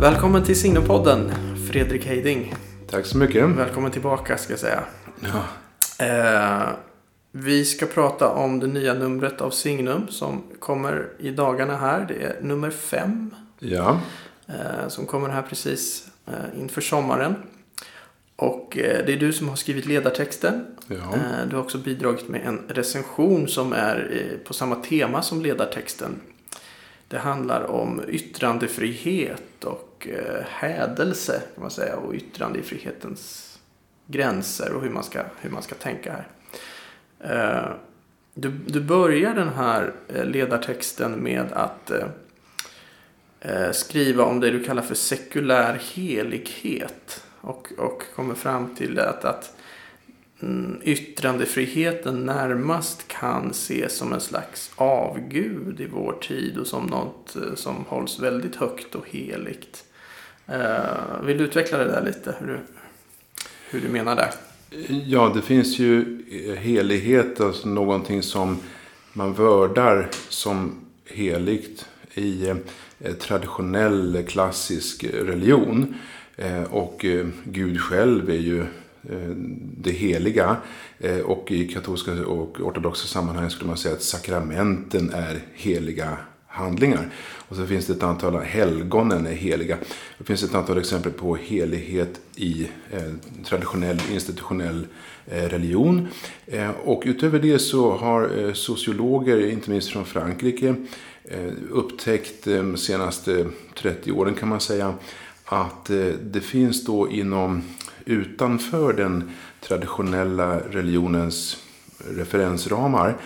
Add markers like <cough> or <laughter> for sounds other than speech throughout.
Välkommen till Signopodden, Fredrik Heiding. Tack så mycket. Välkommen tillbaka ska jag säga. Ja. Eh, vi ska prata om det nya numret av Signum som kommer i dagarna här. Det är nummer fem ja. eh, som kommer här precis eh, inför sommaren. Och eh, det är du som har skrivit ledartexten. Ja. Eh, du har också bidragit med en recension som är eh, på samma tema som ledartexten. Det handlar om yttrandefrihet och och eh, hädelse kan man säga och yttrandefrihetens gränser och hur man ska, hur man ska tänka här. Eh, du, du börjar den här eh, ledartexten med att skriva om det du kallar för sekulär helighet. Och, och kommer fram till att, att mm, yttrandefriheten närmast kan ses som en slags avgud i vår tid och som något som hålls väldigt högt och heligt. Eh, vill du utveckla det där lite? Hur du, hur du menar där? Ja, det finns ju helighet, alltså någonting som man vördar som heligt i eh, traditionell klassisk religion. Eh, och eh, Gud själv är ju det heliga. Och i katolska och ortodoxa sammanhang skulle man säga att sakramenten är heliga handlingar. Och så finns det ett antal helgonen är heliga. Det finns ett antal exempel på helighet i eh, traditionell institutionell eh, religion. Eh, och utöver det så har eh, sociologer, inte minst från Frankrike, eh, upptäckt eh, de senaste 30 åren kan man säga att det finns då inom utanför den traditionella religionens referensramar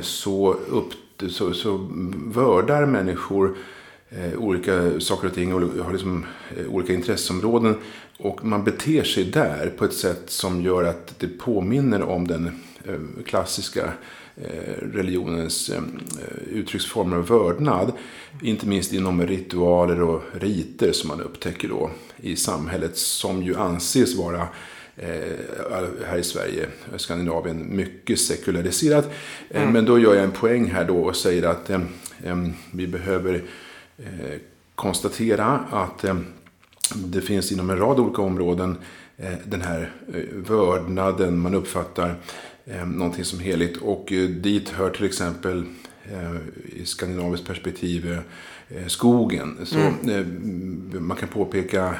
så upp så, så vördar människor eh, olika saker och ting och har liksom, eh, olika intresseområden. Och man beter sig där på ett sätt som gör att det påminner om den eh, klassiska eh, religionens eh, uttrycksformer och vördnad. Inte minst inom ritualer och riter som man upptäcker då i samhället som ju anses vara här i Sverige, Skandinavien, mycket sekulariserat. Eh, mm. Men då gör jag en poäng här då och säger att eh, vi behöver konstatera att det finns inom en rad olika områden den här vördnaden man uppfattar någonting som heligt. Och dit hör till exempel i skandinaviskt perspektiv skogen. Så mm. man kan påpeka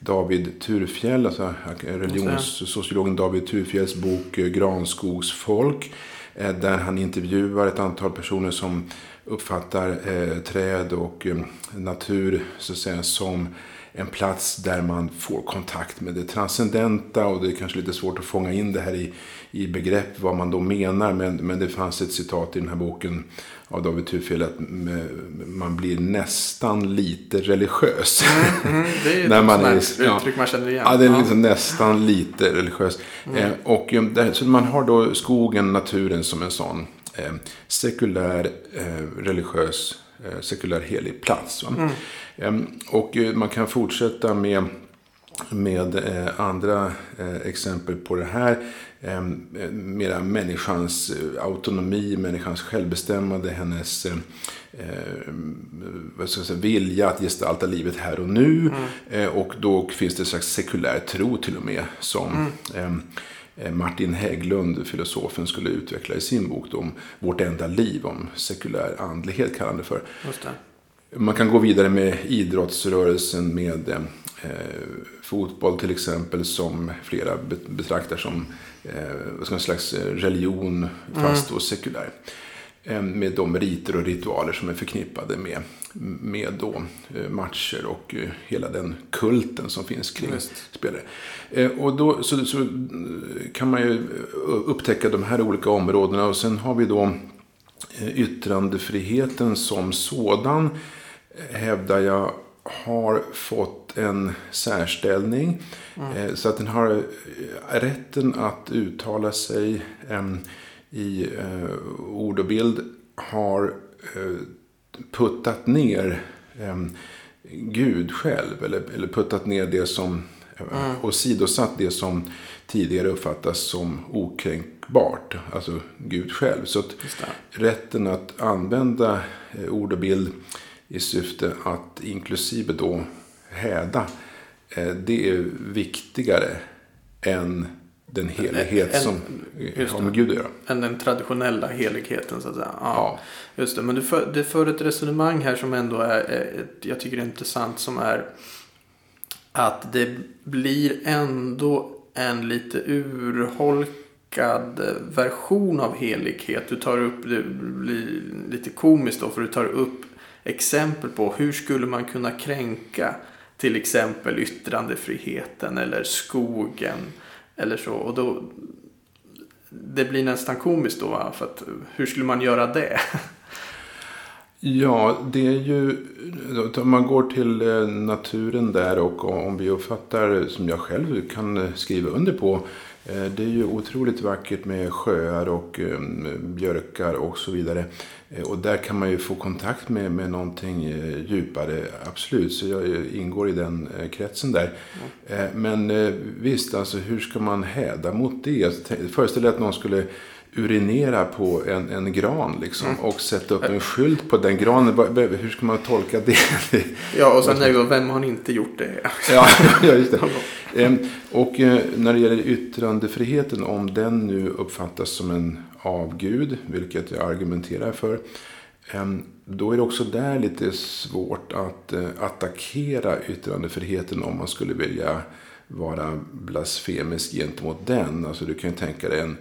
David Turfjell, alltså religionssociologen David Turfjells bok eh, Granskogsfolk. Eh, där han intervjuar ett antal personer som uppfattar eh, träd och eh, natur så att säga, som en plats där man får kontakt med det transcendenta och det är kanske lite svårt att fånga in det här i, i begrepp vad man då menar men, men det fanns ett citat i den här boken av David Tufel att man blir nästan lite religiös. Mm, mm, det är ju <laughs> när man är, uttryck man känner igen. Ja, det är liksom nästan lite religiös. Mm. Eh, och eh, där, så man har då skogen, naturen som en sån eh, sekulär, eh, religiös, sekulär helig plats. Mm. Ehm, och eh, man kan fortsätta med med eh, andra eh, exempel på det här. Eh, mera människans eh, autonomi, människans självbestämmande, hennes eh, eh, vad ska jag säga, vilja att gestalta livet här och nu. Mm. och då finns det en slags sekulär tro till och med som mm. Martin Hägglund, filosofen, skulle utveckla i sin bok om Vårt enda liv, om sekulär andlighet kallar han det för. Man kan gå vidare med idrottsrörelsen med eh, fotboll till exempel som flera betraktar som eh, en slags religion fast mm. sekulär. Eh, med de riter och ritualer som är förknippade med, med då, eh, matcher och eh, hela den kulten som finns kring Just. spelare. Och då så, så kan man ju upptäcka de här olika områdena och sen har vi då yttrandefriheten som sådan hävdar jag har fått en särställning. Mm. Så att den har rätten att uttala sig i eh, ord och bild har puttat ner Gud själv. Eller, eller puttat ner det som, mm. och sidosatt det som tidigare uppfattas som okränkbart. Alltså Gud själv. Så att rätten att använda ord och bild i syfte att inklusive då häda. Eh, det är viktigare än den helighet En- som just har med Gud att göra. än den traditionella heligheten så att säga. Ja, Ja. Just det, men du för, det för ett resonemang här som ändå är, är ett- jag tycker är intressant som är att det blir ändå en lite urholkad version av helighet. Du tar upp, det blir lite komiskt då för du tar upp exempel på hur skulle man kunna kränka till exempel yttrandefriheten eller skogen eller så. Och då, det blir nästan komiskt då, va? för att hur skulle man göra det? Ja, det är ju... Om man går till eh, naturen där och om vi uppfattar, som jag själv kan skriva under på, det är ju otroligt vackert med sjöar och eh, björkar och så vidare. Eh, Och där kan man ju få kontakt med, med någonting eh, djupare, absolut. Så jag eh, ingår i den eh, kretsen där. Eh, Men eh, visst, alltså hur ska man häda mot det? Föreställ dig att någon skulle urinera på en, en gran liksom, och sätta upp en skylt på den granen. Hur ska man tolka det? Ja, och sen <laughs> är det vem har inte gjort det? ja, <laughs> just det. Ehm, och eh, när det gäller yttrandefriheten, om den nu uppfattas som en avgud, vilket jag argumenterar för, ehm, då är det också där lite svårt att eh, attackera yttrandefriheten om man skulle vilja vara blasfemisk gentemot den. Alltså du kan ju tänka dig en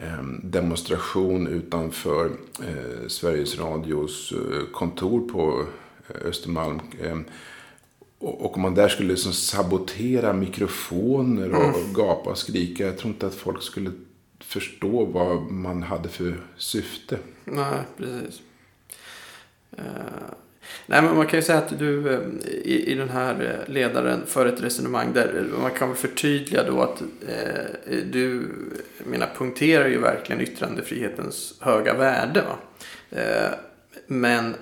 ehm, demonstration utanför eh, Sveriges Radios kontor på Östermalm. Och om man där skulle liksom sabotera mikrofoner och gapa och skrika. Jag tror inte att folk skulle förstå vad man hade för syfte. Nej, precis. Eh, nej, men man kan ju säga att du eh, i, i den här eh, ledaren för ett resonemang där man kan väl förtydliga då att eh, du, mina punkterar ju verkligen yttrandefrihetens höga värde. Va? Eh, men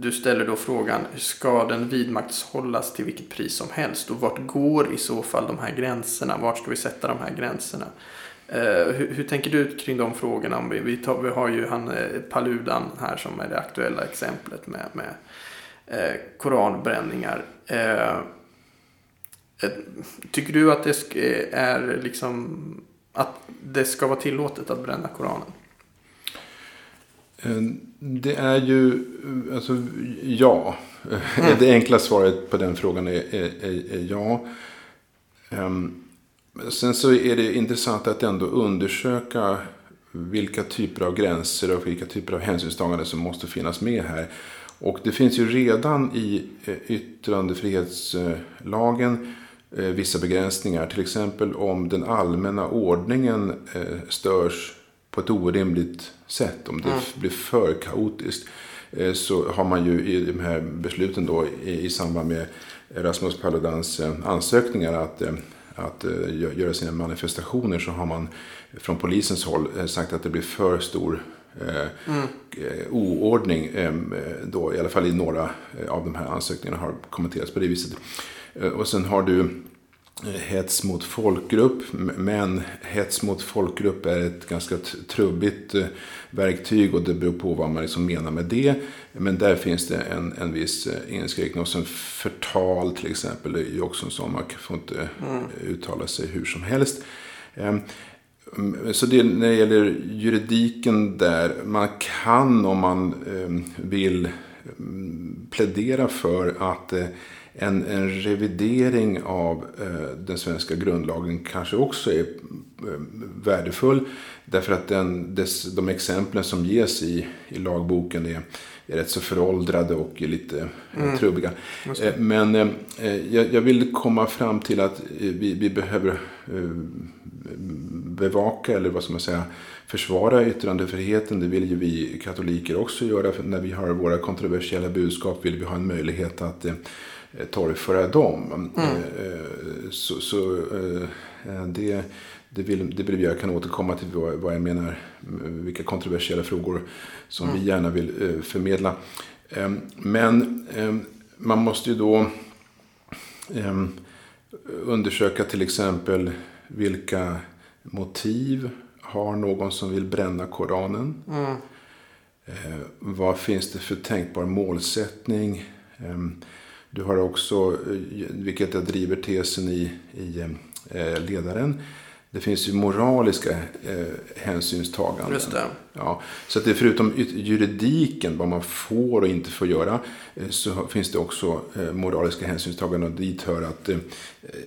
du ställer då frågan, ska den vidmakthållas till vilket pris som helst? Och vart går i så fall de här gränserna? Vart ska vi sätta de här gränserna? Uh, hur, hur tänker du kring de frågorna? Om vi, vi, tar, vi har ju han eh, Paludan här som är det aktuella exemplet med, med uh, koranbränningar. Uh, tycker du att det sk- är liksom att det ska vara tillåtet att bränna koranen? Eh, Det är ju, eh, alltså ja. <laughs> Det enkla svaret på den frågan är, är, är, är ja. Ehm, Sen så är det intressant att ändå undersöka vilka typer av gränser och vilka typer av hänsynstaganden som måste finnas med här. Och det finns ju redan i eh, yttrandefrihetslagen vissa begränsningar. Till exempel om den allmänna ordningen störs på ett orimligt sätt. Om det Mm. blir för kaotiskt. eh, Så har man ju i de här besluten då i i samband med Rasmus Paludans eh, ansökningar att, eh, att gö- göra sina manifestationer så har man från polisens håll sagt att det blir för stor eh, eh, oordning. eh, Då, I alla fall i några av de här ansökningarna har kommenterats på det viset. Och sen har du hets mot folkgrupp. Men hets mot folkgrupp är ett ganska trubbigt eh, verktyg och det beror på vad man liksom menar med det. Men där finns det en, en viss eh, inskränkning. Och sen förtal till exempel är ju också en sån. Man får inte eh, uttala sig hur som helst. Ehm, Mm, Så det, när det gäller juridiken där, man kan om man eh, vill mm, plädera för att en, en revidering av eh, den svenska grundlagen kanske också är eh, värdefull. Därför att den, dess, de exemplen som ges i, i lagboken är, är rätt så föråldrade och är lite mm. trubbiga. Eh, Men eh, jag, jag vill komma fram till att eh, vi, vi behöver eh, bevaka eller vad ska man säga försvara yttrandefriheten. Det vill ju vi katoliker också göra. När vi har våra kontroversiella budskap vill vi ha en möjlighet att eh, torgföra dem. Eh, Så, så eh, det, det, vill, det vill. Jag kan återkomma till vad, vad jag menar. Vilka kontroversiella frågor som vi gärna vill eh, förmedla. Eh, Men eh, man måste ju då eh, undersöka till exempel vilka motiv har någon som vill bränna Koranen. Eh, vad finns det för tänkbar målsättning? Du har också, eh, vilket jag driver tesen i, i eh, ledaren, det finns ju moraliska eh, hänsynstaganden. Just det. Ja, så att det förutom juridiken, vad man får och inte får göra, eh, så finns det också eh, moraliska hänsynstaganden. Och dit hör att eh,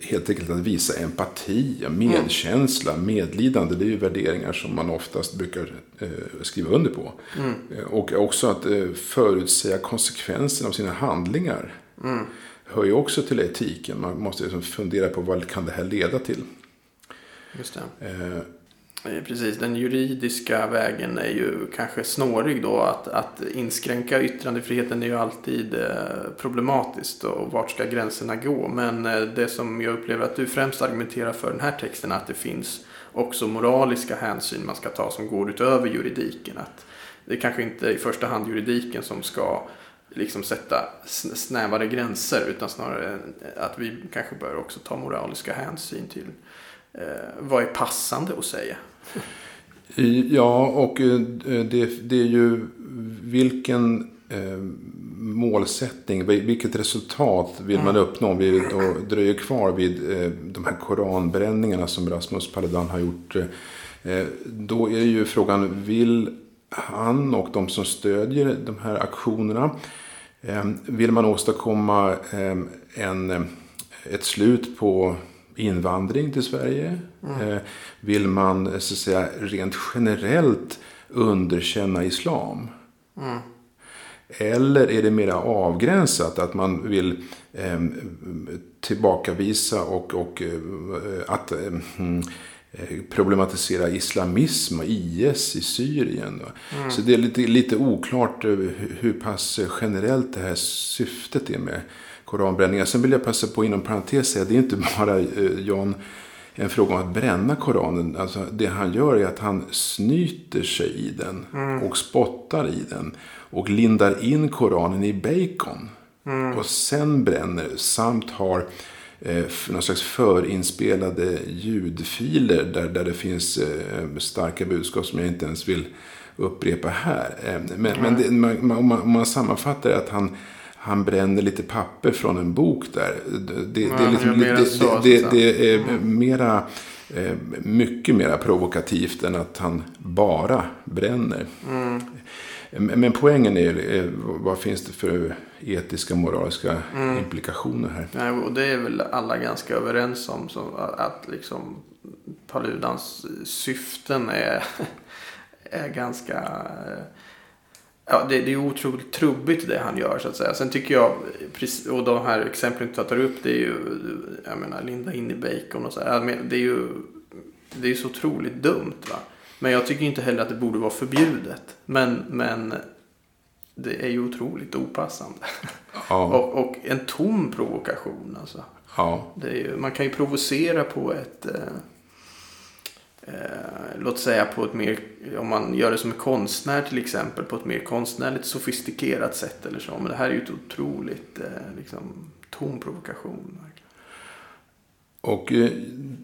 helt enkelt att visa empati, medkänsla, medlidande. Det är ju värderingar som man oftast brukar eh, skriva under på. Mm. Och också att eh, förutsäga konsekvenserna av sina handlingar. Mm. Hör ju också till etiken. Man måste liksom fundera på vad kan det här leda till. Just det. Eh, Eh, Precis, den juridiska vägen är ju kanske snårig då. Att, att inskränka yttrandefriheten är ju alltid eh, problematiskt och vart ska gränserna gå. Men eh, det som jag upplever att du främst argumenterar för den här texten är att det finns också moraliska hänsyn man ska ta som går utöver juridiken. Att det är kanske inte i första hand juridiken som ska liksom sätta sn- snävare gränser utan snarare att vi kanske bör också ta moraliska hänsyn till eh, vad är passande att säga. Ja, och eh, det, det är ju vilken eh, målsättning, vil- vilket resultat vill man uppnå om vi dröjer kvar vid eh, de här koranbränningarna som Rasmus Paludan har gjort. Eh, då är ju frågan, vill han och de som stödjer de här aktionerna, eh, vill man åstadkomma eh, en, ett slut på invandring till Sverige? Eh, Vill man så att säga, rent generellt underkänna islam? Eller är det mer avgränsat att man vill eh, tillbakavisa och, och eh, att mm, eh, problematisera islamism och IS i Syrien? Då. Så det är lite, lite oklart eh, hur- pass generellt det här syftet är med koranbränningar. Sen vill jag passa på inom parentes säga, det är inte <laughs> bara eh, Jan en fråga om att bränna Koranen. Alltså, det han gör är att han snyter sig i den och spottar i den. Och lindar in Koranen i bacon. Och sen bränner. Samt har eh, någon slags förinspelade ljudfiler där, där det finns eh, starka budskap som jag inte ens vill upprepa här. Eh, men men det, man, man, om, man, om man sammanfattar att han, han bränner lite papper från en bok där. Det, är liksom, det, så, det, det, mera, mycket mera provokativt än att han bara bränner. Mm. Men poängen är, vad finns det för etiska, moraliska Mm. implikationer här? Nej, och det är väl alla ganska överens om. Så att, liksom Paludans syften är, <laughs> är ganska... Ja, det, det är otroligt trubbigt det han gör så att säga. Sen tycker jag, och de här exemplen du tar upp, det är ju, jag menar, linda in i bacon och så här. Det är ju, det är ju så otroligt dumt va. Men jag tycker inte heller att det borde vara förbjudet. Men, men det är ju otroligt opassande. Ja, <laughs> Och, och en tom provokation alltså. ja, ju, man kan ju provocera på ett... Eh, eh, låt säga på ett mer... Om man gör det som en konstnär till exempel. På ett mer konstnärligt sofistikerat sätt eller så. Men det här är ju ett otroligt eh, liksom, tom provokation. och eh,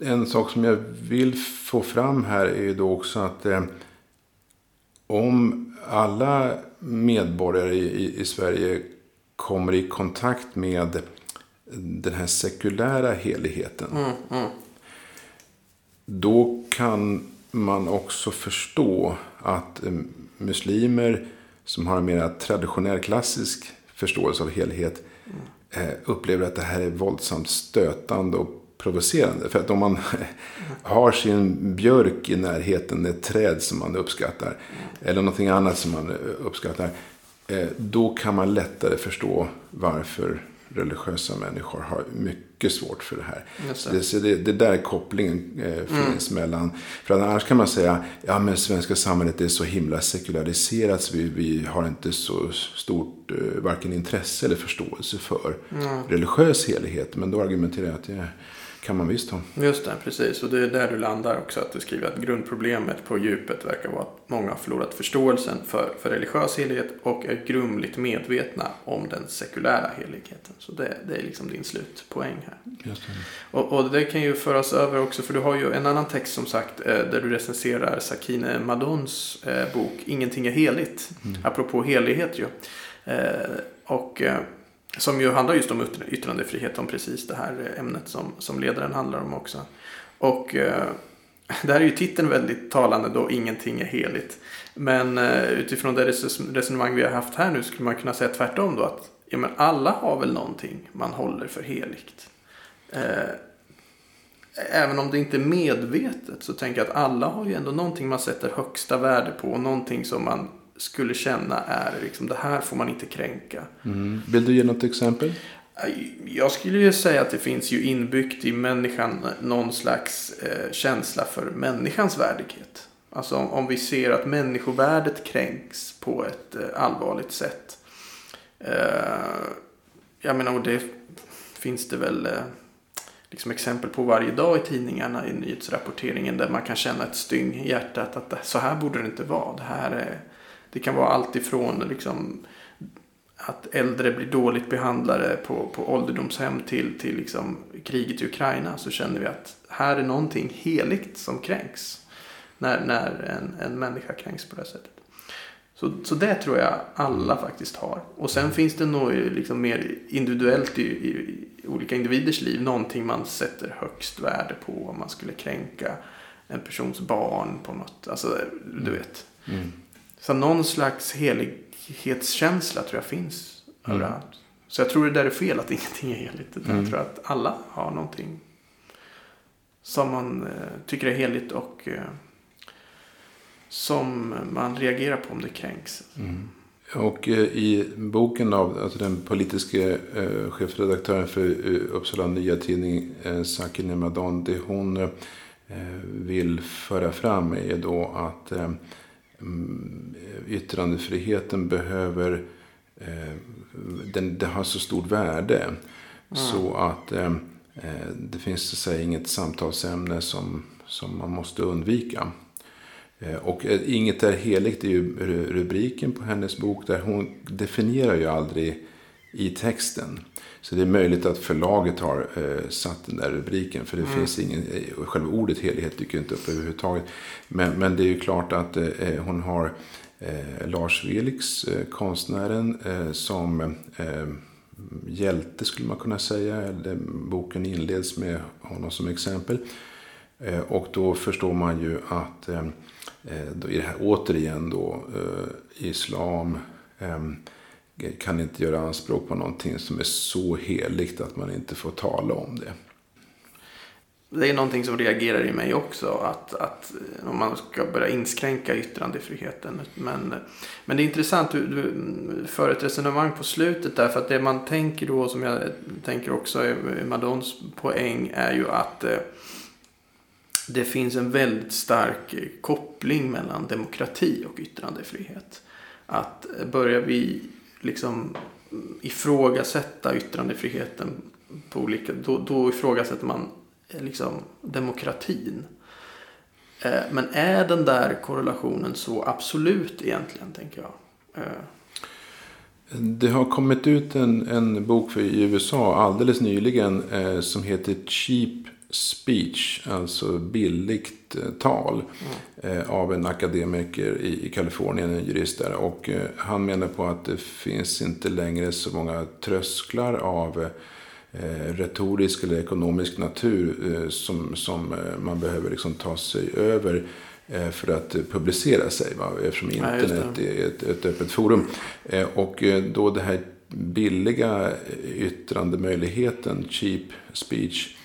en sak som jag vill få fram här är ju då också att eh, om alla medborgare i, i, Sverige kommer i kontakt med den här sekulära heligheten. Mm, mm, Då kan man också förstå att eh, muslimer som har en mer traditionell klassisk förståelse av helhet eh, upplever att det här är våldsamt stötande och provocerande. För att om man <laughs> har sin björk i närheten, ett träd som man uppskattar, eller någonting annat som man uppskattar, eh, då kan man lättare förstå varför religiösa människor har mycket svårt för det här. Det. det, det, där kopplingen eh, finns mellan. För annars kan man säga, ja men svenska samhället är så himla sekulariserat så vi, vi har inte så stort eh, varken intresse eller förståelse för religiös helighet. Men då argumenterar jag att det kan man visst ha. Just det, precis. Och det är där du landar också. Att du skriver att grundproblemet på djupet verkar vara att många har förlorat förståelsen för, för religiös helighet och är grumligt medvetna om den sekulära heligheten. Så det, det är liksom din slutpoäng här. Just det. Och, och det kan ju föras över också, för du har ju en annan text som sagt eh, där du recenserar Sakine Madons eh, bok Ingenting är heligt. Mm. Apropå helighet ju. Eh, och som ju handlar just om yttrandefrihet, om precis det här eh, ämnet som, som ledaren handlar om också. Och eh, <laughs> där är ju titeln väldigt talande då, Ingenting är heligt. Men eh, utifrån det resonemang vi har haft här nu skulle man kunna säga tvärtom då att ja, men alla har väl någonting man håller för heligt. Eh, även om det inte är medvetet så tänker jag att alla har ju ändå någonting man sätter högsta värde på. Och någonting som man skulle känna är liksom det här får man inte kränka. Mm. Vill du ge något exempel? Jag skulle ju säga att det finns ju inbyggt i människan någon slags eh, känsla för människans värdighet. Alltså om, om vi ser att människovärdet kränks på ett eh, allvarligt sätt. Eh, jag menar, och det finns det väl eh, liksom exempel på varje dag i tidningarna i nyhetsrapporteringen där man kan känna ett styng i hjärtat att så här borde det inte vara. Det, här är, det kan vara allt ifrån liksom, att äldre blir dåligt behandlade på, på ålderdomshem till, till liksom kriget i Ukraina så känner vi att här är någonting heligt som kränks. När, när en, en människa kränks på det sättet. Så, så det tror jag alla faktiskt har. Och sen finns det nog liksom mer individuellt i, i, i olika individers liv. Någonting man sätter högst värde på. Om man skulle kränka en persons barn på något. Alltså du vet. Mm. Så någon slags helighetskänsla tror jag finns Mm. överallt. Så jag tror det där är fel att <laughs> ingenting är heligt. Mm. jag tror att alla har någonting som man eh, tycker är heligt och eh, som man reagerar på om det kränks. Mm. Och eh, i boken av alltså den politiska eh, chefredaktören för eh, Uppsala Nya Tidning, Sakine Madon, det hon vill föra fram är då att yttrandefriheten behöver, eh, den, det har så stort värde. Så att eh, eh, det finns så att säga inget samtalsämne som, som man måste undvika. Och Inget är heligt är ju ru- rubriken på hennes bok. Där hon definierar ju aldrig i texten. Så det är möjligt att förlaget har eh, satt den där rubriken. För det finns ingen, eh, själva ordet helighet dyker inte upp överhuvudtaget. Men, men det är ju klart att eh, hon har eh, Lars Vilks, eh, konstnären, eh, som eh, hjälte skulle man kunna säga. Boken inleds med honom som exempel. Eh, Och då förstår man ju att eh, eh, då är det här återigen då eh, islam eh, kan inte göra anspråk på någonting som är så heligt att man inte får tala om det. Det är någonting som reagerar i mig också. Att, att eh, om man ska börja inskränka yttrandefriheten. Men, men det är intressant. Du, du för ett resonemang på slutet där. För att det man tänker då. Som jag tänker också är Madons poäng. Är ju att eh, det finns en väldigt stark koppling mellan demokrati och yttrandefrihet. Att börjar vi liksom ifrågasätta yttrandefriheten på olika, då, då ifrågasätter man eh, liksom demokratin. Eh, Men är den där korrelationen så absolut egentligen, tänker jag? Eh, Det har kommit ut en, en bok för i USA alldeles nyligen eh, som heter Cheap Speech, alltså billigt eh, tal, eh, av en akademiker i, i Kalifornien, en jurist där. Och eh, han menar på att det finns inte längre så många trösklar av retorisk eller ekonomisk natur som, som man behöver liksom ta sig över för att publicera sig. Va? Eftersom Ja, internet är ett, ett öppet forum. Och då det här billiga yttrandemöjligheten, cheap speech,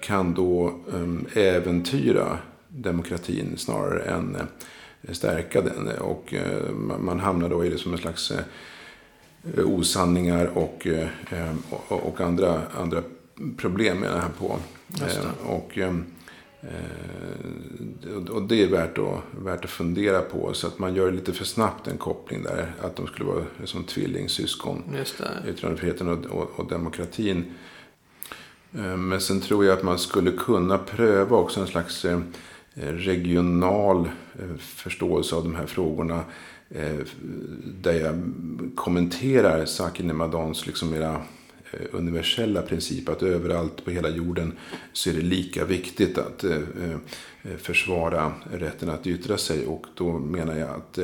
kan då eh, äventyra demokratin snarare än eh, stärka den. Och eh, man hamnar då i det som en slags eh, osanningar och, eh, eh, och, andra, andra problem med det här på. Just det. Eh, Och, eh, eh, och det är värt att, värt att fundera på. Så att man gör lite för snabbt en koppling där. Att de skulle vara som tvillingsyskon. Yttrandefriheten och, och, och demokratin. Eh, men sen tror jag att man skulle kunna pröva också en slags eh, regional eh, förståelse av de här frågorna. Där jag kommenterar Saki Nemadons liksom mera universella princip att överallt på hela jorden så är det lika viktigt att försvara rätten att yttra sig. Och då menar jag att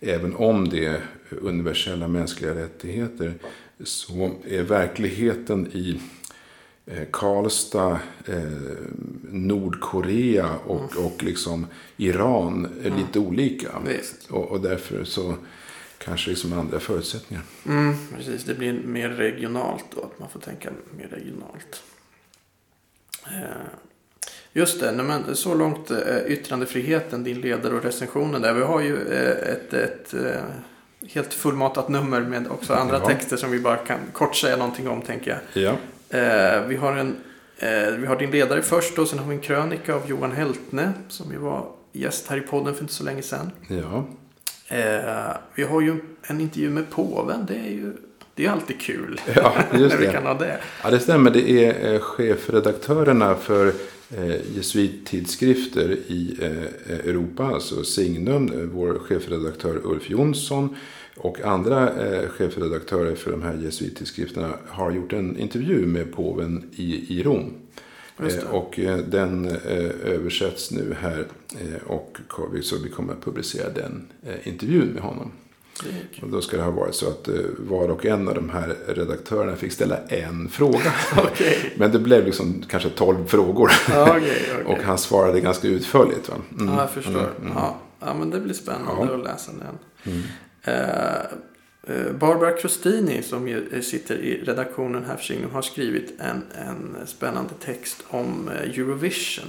även om det är universella mänskliga rättigheter så är verkligheten i Karlstad, eh, Nordkorea och, mm. och liksom Iran är mm. lite olika. Och, och, därför så kanske liksom andra förutsättningar. Mm, precis, det blir mer regionalt då. Att man får tänka mer regionalt. Eh, just det, men så långt yttrandefriheten, din ledare och recensionen där. Vi har ju ett, ett helt fullmatat nummer med också andra ja. texter som vi bara kan kort säga någonting om tänker jag. Ja. Eh, vi, har en, eh, vi har din ledare först och sen har vi en krönika av Johan Heltne som ju var gäst här i podden för inte så länge sedan. Ja. Eh, vi har ju en intervju med påven. Det är ju det är alltid kul. <laughs> Ja, just det. vi kan ha det. Ja, det stämmer. Det är eh, chefredaktörerna för eh, jesuittidskrifter i eh, Europa, alltså Signum, eh, vår chefredaktör Ulf Jonsson och andra eh, chefredaktörer för de här jesuittidskrifterna har gjort en intervju med påven i, i Rom. Eh, och eh, den eh, översätts nu här och så vi kommer att publicera den intervjun med honom. Och då ska det ha varit så att var och en av de här redaktörerna fick ställa en fråga. <laughs> okay. Men det blev liksom kanske tolv frågor. okay, okay. och han svarade ganska utförligt. Va? Mm. Ja, jag förstår. Mm, mm. Ja. ja, men det blir spännande ja. att läsa den. Mm. Eh, Barbara Crostini som ju sitter i redaktionen här för Signum har skrivit en, en spännande text om eh, Eurovision.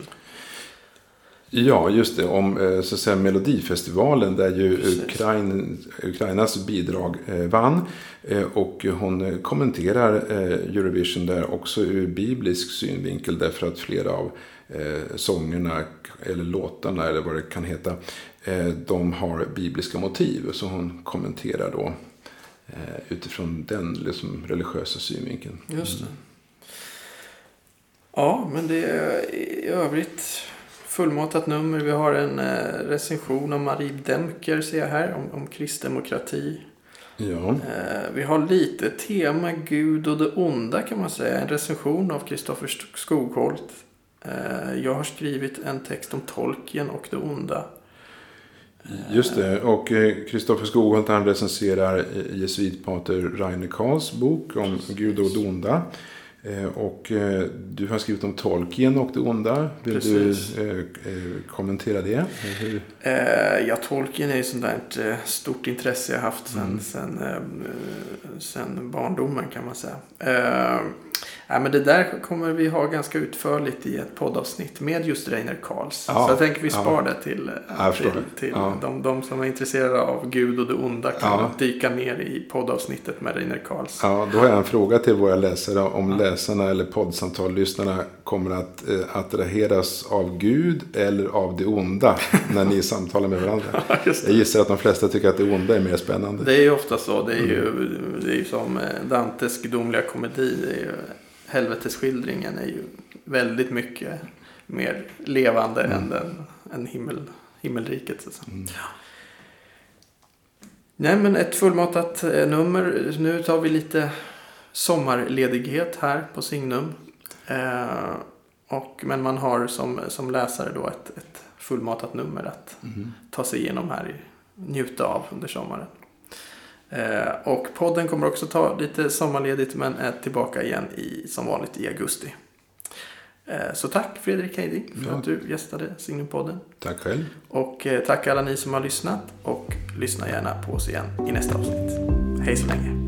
Ja, just det. Om eh, så säga, Melodifestivalen där ju Ukrain, Ukrainas bidrag vann. Och hon kommenterar Eurovision där också ur biblisk synvinkel därför att flera av sångerna eller låtarna eller vad det kan heta de har bibliska motiv. Så hon kommenterar då Eh, utifrån den liksom, religiösa synvinkeln. Just det. Ja, men det är i övrigt fullmatat nummer. Vi har en eh, recension av Marie Demker ser jag här om, om kristdemokrati. Ja. Eh, vi har lite tema Gud och det onda kan man säga. En recension av Kristoffer Skogholt. Jag har skrivit en text om Tolkien och det onda. Just det. Och Kristoffer eh, Skogholt han recenserar eh, jesuitpater Rainer Karls bok om Gud och det onda. Eh, och du har skrivit om Tolkien och det onda. Vill Precis. du kommentera det? Hur? Ja, Tolkien är ju sånt där stort intresse jag haft sedan, mm. sen, sen barndomen kan man säga. Ja, men det där kommer vi ha ganska utförligt i ett poddavsnitt med just Reiner Karls. Ja, så jag tänker vi spar ja. det till, till, till ja. de, de, som är intresserade av Gud och det onda kan dyka ner i poddavsnittet med Reiner Karls. Ja, då har jag en fråga till våra läsare. Om läsarna eller poddsamtallyssnarna kommer att eh, attraheras av Gud eller av det onda när ni <laughs> samtalar med varandra. jag gissar att de flesta tycker att det onda är mer spännande. Det är ju ofta så. Det är ju, mm. det är ju som eh, Dantes gudomliga komedi. Helvetesskildringen är ju väldigt mycket mer levande mm. än, den, än himmel, himmelriket. Så. Mm. Nej men ett fullmatat eh, nummer. Nu tar vi lite sommarledighet här på Signum. Eh, och, men man har som, som läsare då ett, ett fullmatat nummer att mm. ta sig igenom här. Njuta av under sommaren. Eh, och podden kommer också ta lite sommarledigt men är tillbaka igen i, som vanligt i augusti. Eh, så tack Fredrik Heiding för ja. att du gästade Signumpodden. Tack själv. Och eh, tack alla ni som har lyssnat och lyssna gärna på oss igen i nästa avsnitt. Hej så länge.